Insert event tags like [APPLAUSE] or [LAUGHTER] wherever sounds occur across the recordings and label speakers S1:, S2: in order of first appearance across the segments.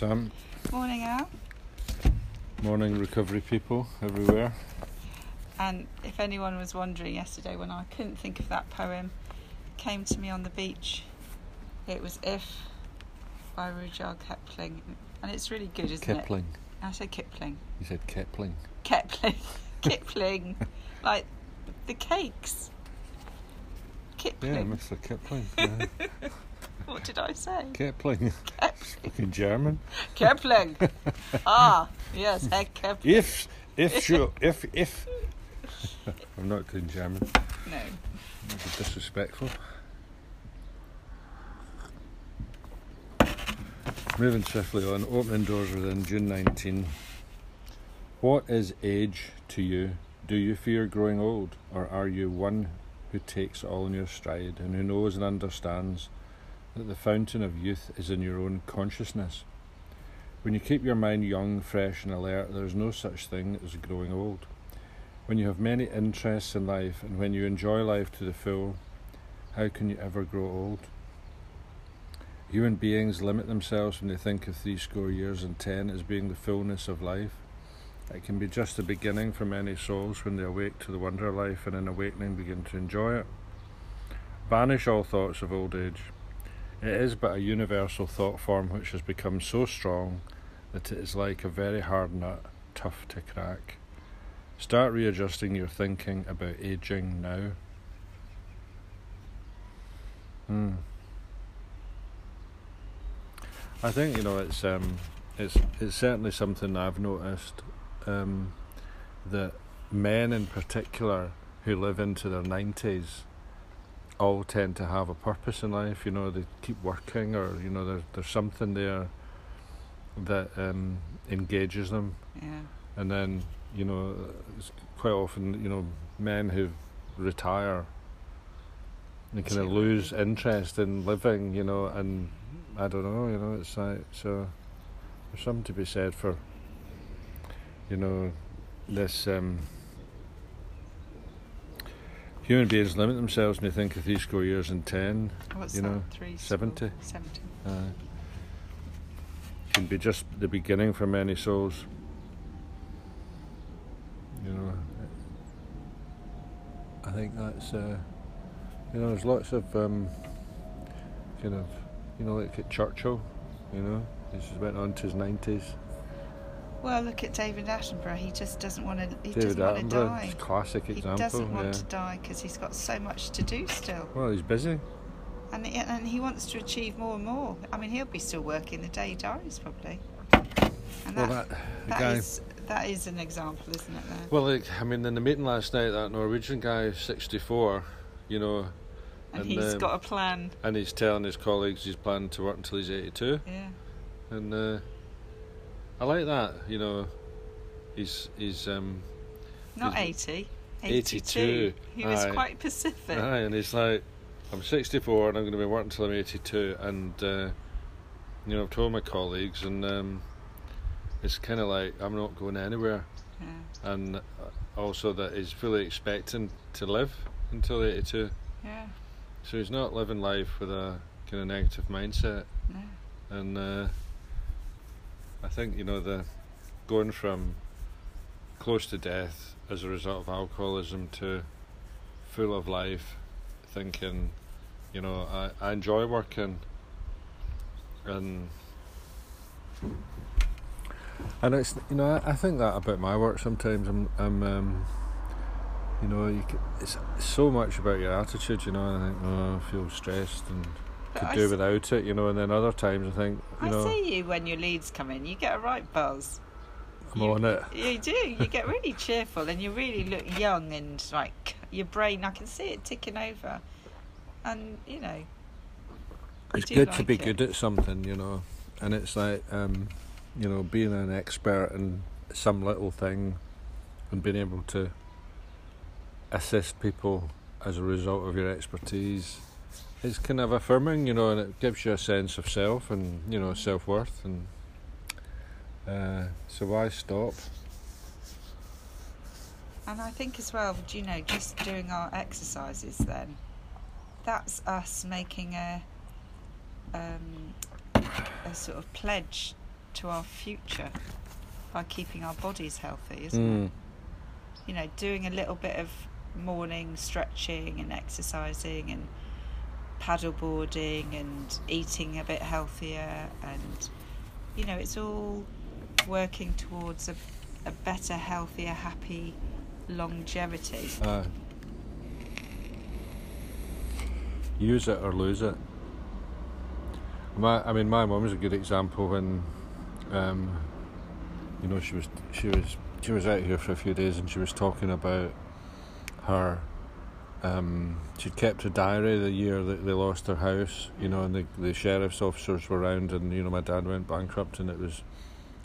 S1: Morning, Sam.
S2: Morning, Al.
S1: Morning, recovery people everywhere.
S2: And if anyone was wondering yesterday when I couldn't think of that poem, it came to me on the beach. It was If by Rudyard Kipling. And it's really good, isn't it?
S1: Kipling.
S2: I said Kipling.
S1: You said Kipling.
S2: Kipling. [LAUGHS] Kipling. like the cakes. Kipling.
S1: Yeah, Mr. Kipling. Yeah. [LAUGHS]
S2: What did I say?
S1: Kipling.
S2: Kip-
S1: Fucking German.
S2: Kipling. [LAUGHS] ah, yes, Herr Kipling.
S1: If, if, sure, if, if. [LAUGHS] I'm not doing German.
S2: No.
S1: Disrespectful. Moving swiftly on, opening doors within June 19. What is age to you? Do you fear growing old, or are you one who takes all in your stride and who knows and understands that the fountain of youth is in your own consciousness? When you keep your mind young, fresh, and alert, there is no such thing as growing old. When you have many interests in life and when you enjoy life to the full, how can you ever grow old? Human beings limit themselves when they think of three score years and ten as being the fullness of life. It can be just the beginning for many souls when they awake to the wonder of life and in awakening begin to enjoy it. Banish all thoughts of old age. It is but a universal thought form which has become so strong that it is like a very hard nut, tough to crack. Start readjusting your thinking about aging now. Hmm. I think you know it's um, it's it's certainly something I've noticed um, that men in particular who live into their nineties all tend to have a purpose in life. You know, they keep working, or you know, there's there's something there that um, engages them,
S2: Yeah.
S1: and then you know, it's quite often you know men who retire. They kind of lose interest in living, you know, and I don't know, you know, it's like so. There's something to be said for, you know, this. Um, human beings limit themselves when they think of three score years and ten.
S2: What's
S1: You
S2: that?
S1: know,
S2: Three.
S1: 70.
S2: Seventy.
S1: Uh, can be just the beginning for many souls. You know, I think that's uh, you know, there's lots of um, kind of you know, like at Churchill, you know, he just went on to his nineties.
S2: Well, look at David Attenborough. He just doesn't want to. He
S1: David
S2: doesn't want to die.
S1: classic
S2: He doesn't want
S1: yeah.
S2: to die because he's got so much to do still,
S1: Well, he's busy.
S2: and he, and he wants to achieve more and more. I mean, he'll be still working the day he dies probably. And
S1: Well,
S2: that,
S1: that, guy.
S2: is- that is an example, isn't it? There.
S1: Well, like, I mean, in the meeting last night, that Norwegian guy, 64, you know,
S2: And,
S1: and,
S2: he's
S1: um,
S2: got a plan.
S1: and he's telling his colleagues he's planning to work until he's 82.
S2: Yeah.
S1: And uh, I like that, you know. He's, he's, um,
S2: Not
S1: He's-
S2: 80.
S1: 82.
S2: He was
S1: Aye.
S2: quite Pacific.
S1: aye, and he's like, I'm 64 and I'm going to be working until I'm 82. And, uh, you know, I've told my colleagues, and um, it's kind of like, I'm not going anywhere.
S2: Yeah.
S1: And uh, also that he's fully expecting to live until 82.
S2: Yeah.
S1: So he's not living life with a kind of negative mindset,
S2: No.
S1: and uh, I think you know the going from close to death as a result of alcoholism to full of life, thinking, you know, I, I enjoy working, and and it's you know I, I think that about my work sometimes. I'm I'm um, you know you c it's so much about your attitude. You know, I think oh, I feel stressed and could
S2: I
S1: do without it. You know, and then other times I think you
S2: I
S1: know
S2: see you when your leads come in. You get a right buzz.
S1: I'm
S2: you,
S1: on it.
S2: You do. You get really [LAUGHS] cheerful, and you really look young and like your brain. I can see it ticking over, and you know.
S1: It's good to be
S2: it.
S1: good at something, you know, and it's like um, you know being an expert in some little thing and being able to assist people as a result of your expertise. It's kind of affirming, you know, and it gives you a sense of self and you know self worth, and uh, so why stop?
S2: And I think as well, you know, just doing our exercises then, that's us making a um, a sort of pledge to our future by keeping our bodies healthy, isn't it?
S1: Mm.
S2: You know, doing a little bit of morning stretching and exercising and paddleboarding and eating a bit healthier and you know, it's all working towards a, a better, healthier, happy longevity.
S1: Aye. use it or lose it. My, I mean, my mum a good example when, um, you know, she was she was she was out here for a few days and she was talking about her. Um, she'd kept a diary the year that they lost their house, you know, and the the sheriff's officers were around, and you know, my dad went bankrupt, and it was,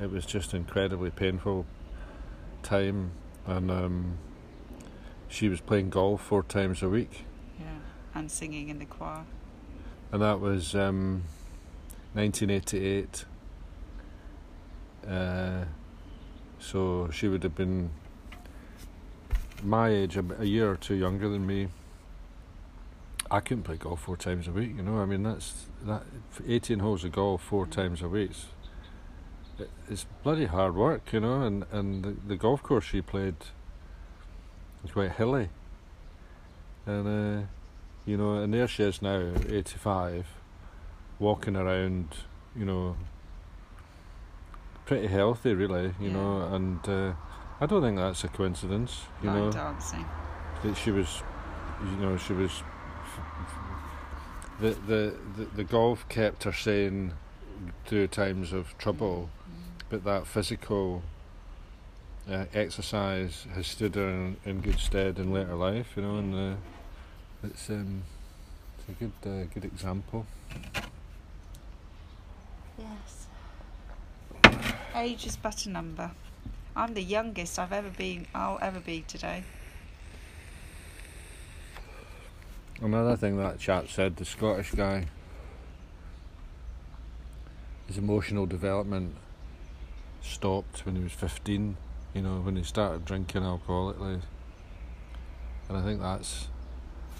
S1: it was just incredibly painful time, and um, she was playing golf four times a week,
S2: Yeah. And singing in the choir.
S1: and that was um, 1988. Uh, so she would have been my age, a, a year or two younger than me. I couldn't play golf four times a week. You know, I mean that's that 18 holes of golf four times a week. It, it's bloody hard work, you know, and and the, the golf course she played was quite hilly, and uh, you know, and there she is now, 85, walking around, you know, pretty healthy, really, you
S2: Yeah.
S1: know, and uh, I don't think that's a coincidence, you know,
S2: dancing.
S1: that she was, you know, she was. The, the, the, the golf kept her sane through times of trouble,
S2: Mm.
S1: but that physical uh, exercise has stood her in, in good stead in later life, you know, and uh, it's um, it's a good uh, good example.
S2: Yes. Age is but a number. I'm the youngest I've ever been. I'll ever be today.
S1: Another thing that chap said, the Scottish guy, his emotional development stopped when he was 15, you know, when he started drinking alcoholically. And I think that's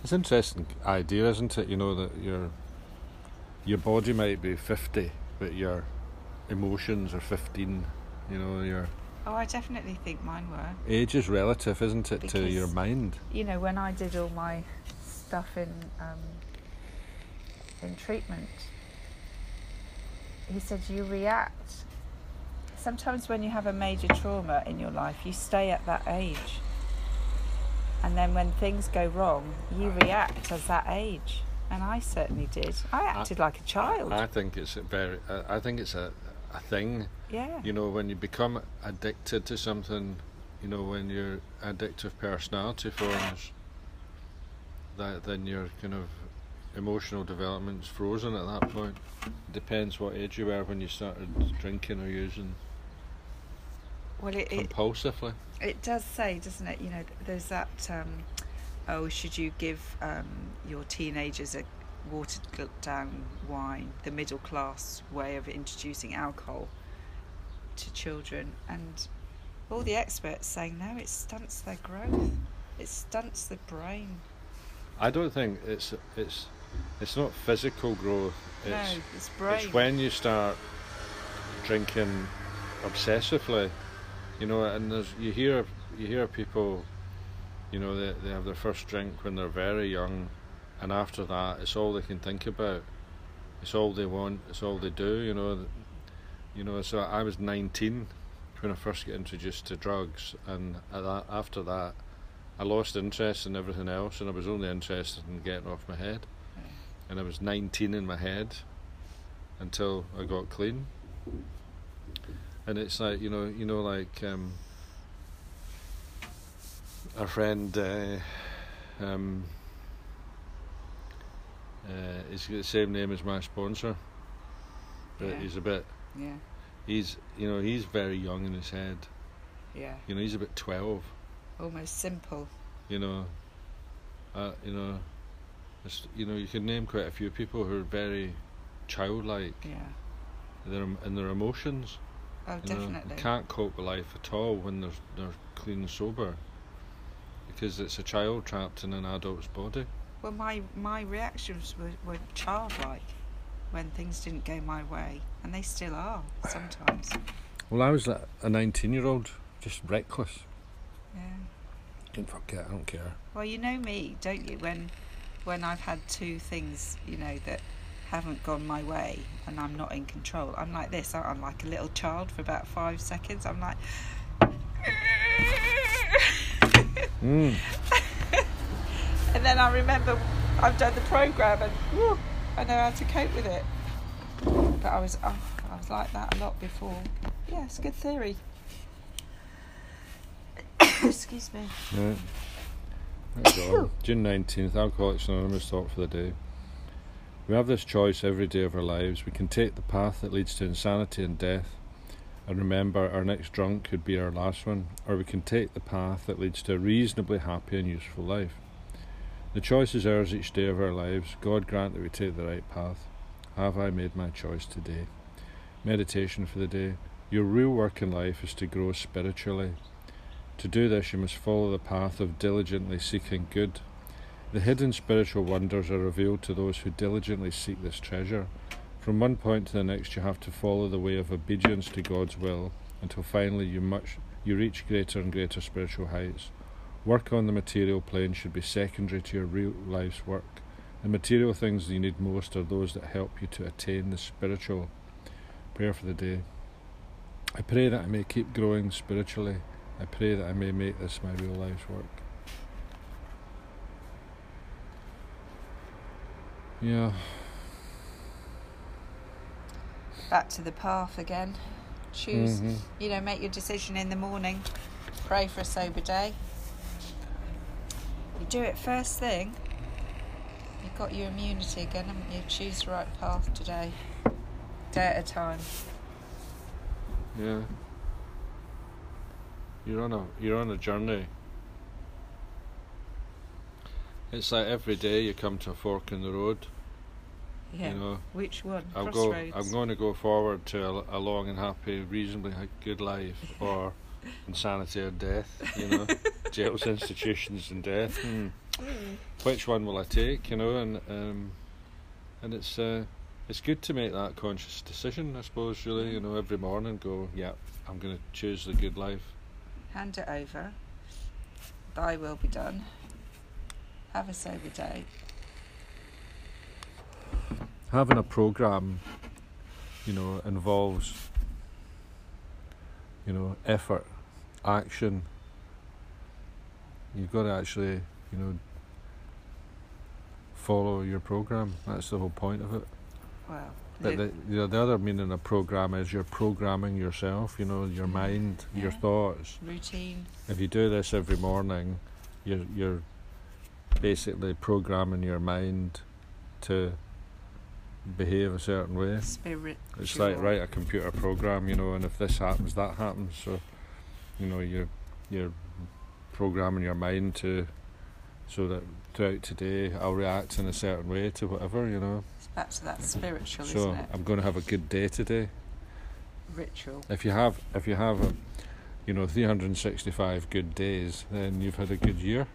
S1: it's an interesting idea, isn't it? You know, that your your body might be 50, but your emotions are 15, you know, your
S2: Oh, I definitely think mine were.
S1: age is relative, isn't it, to your mind?
S2: You know, when I did all my stuff in um, in treatment, he said you react. Sometimes when you have a major trauma in your life, you stay at that age. And then when things go wrong, you react as that age. And I certainly did. I acted like a child.
S1: I think it's a very. I I think it's a, a thing.
S2: yeah.
S1: You know, when you become addicted to something, you know, when your addictive personality forms, that then your kind of emotional development's frozen at that point. Depends what age you were when you started drinking or using
S2: Well, it, it,
S1: compulsively.
S2: it does say, doesn't it? You know, there's that. Um, oh, should you give um, your teenagers a watered down wine, the middle class way of introducing alcohol to children? And all the experts saying no, it stunts their growth. It stunts the brain.
S1: I don't think it's it's it's not physical growth. It's
S2: no, it's brain.
S1: It's when you start drinking obsessively, you know, and there's you hear you hear people, you know, they they have their first drink when they're very young, and after that, it's all they can think about. It's all they want. It's all they do. You know, you know. So I was 19 when I first got introduced to drugs, and after that, I lost interest in everything else, and I was only interested in getting off my head. And I was 19 in my head until I got clean. And it's like you know, you know, like um, our friend. Uh, um, uh, he's got the same name as my sponsor, but
S2: Yeah.
S1: he's a bit.
S2: Yeah,
S1: He's you know he's very young in his head.
S2: yeah.
S1: You know he's about twelve.
S2: Almost simple.
S1: You know, uh, you know, you know you can name quite a few people who are very childlike
S2: Yeah.
S1: in their, in their emotions.
S2: Oh,
S1: You know,
S2: definitely.
S1: can't cope with life at all when they're they're clean and sober, because it's a child trapped in an adult's body.
S2: Well, my my reactions were, were childlike. when things didn't go my way, and they still are sometimes.
S1: Well, I was like a 19 year old, just reckless.
S2: Yeah.
S1: Didn't fuck it, I don't care.
S2: Well, you know me, don't you? When when I've had two things, you know, that haven't gone my way and I'm not in control, I'm like this. I'm like a little child for about five seconds. I'm like.
S1: Mm. [LAUGHS]
S2: and then I remember I've done the program and whew, I know how to cope with it. But I was oh, I was like that a lot before. Yeah, it's good theory. [COUGHS] Excuse me.
S1: Right. [COUGHS] June 19th, Alcoholics Anonymous thought for the day. We have this choice every day of our lives. We can take the path that leads to insanity and death, and remember our next drunk could be our last one, or we can take the path that leads to a reasonably happy and useful life. The choice is ours each day of our lives. God grant that we take the right path. Have I made my choice today? Meditation for the day. Your real work in life is to grow spiritually. To do this, you must follow the path of diligently seeking good. The hidden spiritual wonders are revealed to those who diligently seek this treasure. From one point to the next, you have to follow the way of obedience to God's will until finally you much you reach greater and greater spiritual heights. Work on the material plane should be secondary to your real life's work. The material things you need most are those that help you to attain the spiritual. Prayer for the day. I pray that I may keep growing spiritually. I pray that I may make this my real life's work. Yeah.
S2: Back to the path again. Choose.
S1: Mhm.
S2: You know, make your decision in the morning. Pray for a sober day. You do it first thing. You've got your immunity again, haven't you? Choose the right path today. Day at a time.
S1: Yeah. You're on a you're on a journey. It's like every day you come to a fork in the road.
S2: Yeah.
S1: You know,
S2: Which one?
S1: I'll go. I'm going to go forward to a, a long and happy, reasonably good life, [LAUGHS] or insanity or death. You know, [LAUGHS] jails, institutions, and death. Hmm.
S2: Mm.
S1: Which one will I take? You know, and um, and it's uh, it's good to make that conscious decision. I suppose really, you know, every morning go, yeah, I'm going to choose the good life.
S2: Hand it over. Thy will be done. Have a sober day.
S1: having a program you know involves you know effort action. You've got to actually you know follow your program. That's the whole point of it.
S2: Well,
S1: but the, you know, the other meaning of program is you're programming yourself you know your
S2: Mm.
S1: mind your thoughts.
S2: Routine.
S1: if you do this every morning you're you're basically programming your mind to behave a certain way
S2: Spirit.
S1: it's like write a computer program, you know, and if this happens, that happens. So, you know, you're you're programming your mind to so that throughout today I'll react in a certain way to whatever, you know.
S2: It's back to that spiritual,
S1: so
S2: isn't it?
S1: I'm going to have a good day today.
S2: Ritual.
S1: If you have if you have a, you know 365 good days, then you've had a good year.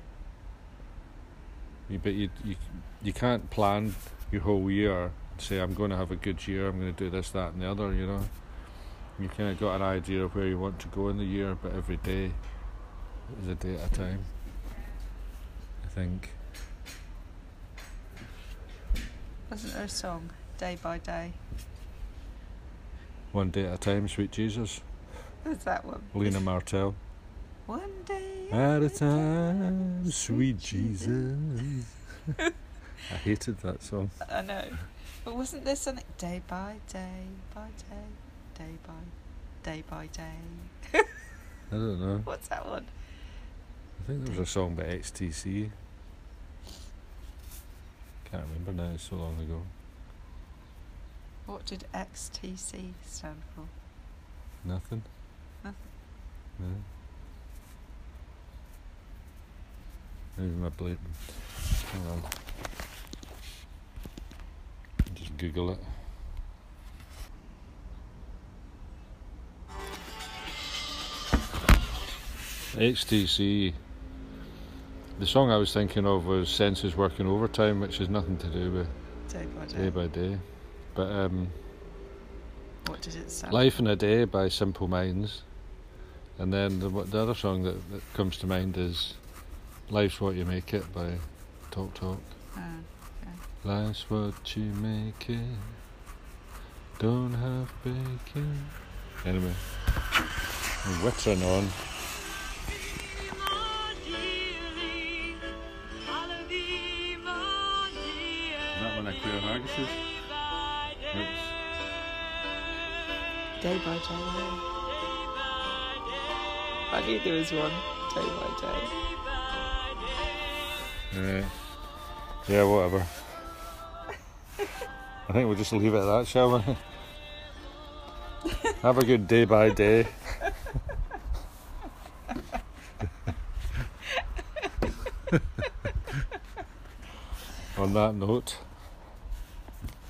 S1: You, but you you you can't plan your whole year. Say I'm going to have a good year. I'm going to do this, that, and the other. You know, you kind of got an idea of where you want to go in the year, but every day is a day at a time. I think.
S2: Wasn't there a song? Day by day.
S1: One day at a time, sweet Jesus.
S2: There's that one. [LAUGHS]
S1: Lena Martell.
S2: One day
S1: At a time, sweet Jesus. [LAUGHS] I hated that song.
S2: I know. But wasn't there something day by day by day, day by day by day? [LAUGHS]
S1: I don't know.
S2: What's that one?
S1: I think there was a song by XTC. Can't remember now, it's so long ago.
S2: What did XTC stand for?
S1: Nothing?
S2: Nothing.
S1: No. Maybe my blatant. Hang on. Just Google it. HTC. The song I was thinking of was Senses Working Overtime, which has nothing to do with
S2: Day by day.
S1: day by day. But um,
S2: What did it say?
S1: Life in a Day by Simple Minds. And then the, the other song that, that comes to mind is Life's What You Make It by Talk Talk.
S2: Oh,
S1: Life's what you make it. Don't have bacon. Anyway, we're on. Is that one of Claire Haggis's? Oops.
S2: day by day. I knew there was one day by day.
S1: Yeah. Yeah, whatever. I think we'll just leave it at that, shall we? Have a good day by day. [LAUGHS] On that note,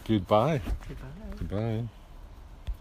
S1: goodbye.
S2: Goodbye.
S1: Goodbye.